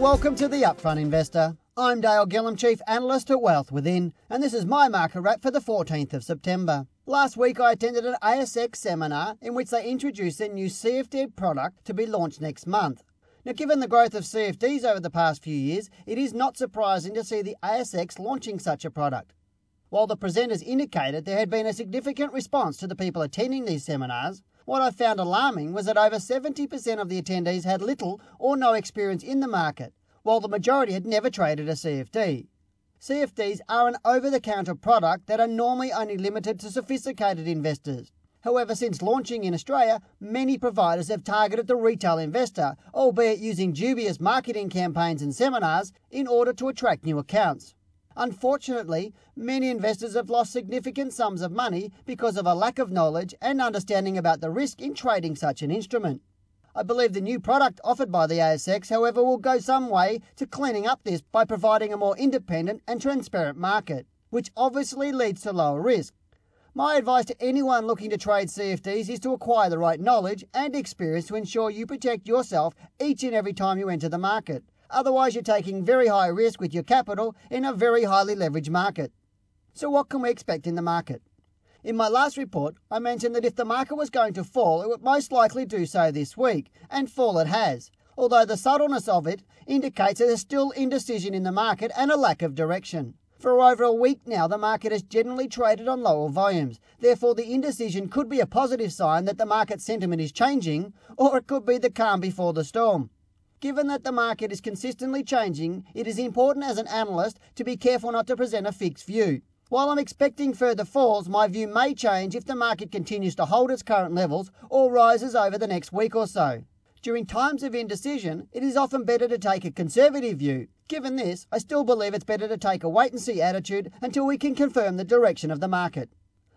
welcome to the Upfront Investor. I'm Dale Gillham, Chief Analyst at Wealth Within, and this is my market wrap for the 14th of September. Last week I attended an ASX seminar in which they introduced their new CFD product to be launched next month. Now, given the growth of CFDs over the past few years, it is not surprising to see the ASX launching such a product. While the presenters indicated there had been a significant response to the people attending these seminars, what I found alarming was that over 70% of the attendees had little or no experience in the market, while the majority had never traded a CFD. CFDs are an over the counter product that are normally only limited to sophisticated investors. However, since launching in Australia, many providers have targeted the retail investor, albeit using dubious marketing campaigns and seminars in order to attract new accounts. Unfortunately, many investors have lost significant sums of money because of a lack of knowledge and understanding about the risk in trading such an instrument. I believe the new product offered by the ASX, however, will go some way to cleaning up this by providing a more independent and transparent market, which obviously leads to lower risk. My advice to anyone looking to trade CFDs is to acquire the right knowledge and experience to ensure you protect yourself each and every time you enter the market. Otherwise, you're taking very high risk with your capital in a very highly leveraged market. So, what can we expect in the market? In my last report, I mentioned that if the market was going to fall, it would most likely do so this week, and fall it has, although the subtleness of it indicates that there's still indecision in the market and a lack of direction. For over a week now, the market has generally traded on lower volumes. Therefore, the indecision could be a positive sign that the market sentiment is changing, or it could be the calm before the storm. Given that the market is consistently changing, it is important as an analyst to be careful not to present a fixed view. While I'm expecting further falls, my view may change if the market continues to hold its current levels or rises over the next week or so. During times of indecision, it is often better to take a conservative view. Given this, I still believe it's better to take a wait and see attitude until we can confirm the direction of the market.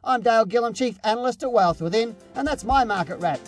I'm Dale Gillham, Chief Analyst at Wealth Within, and that's my market wrap.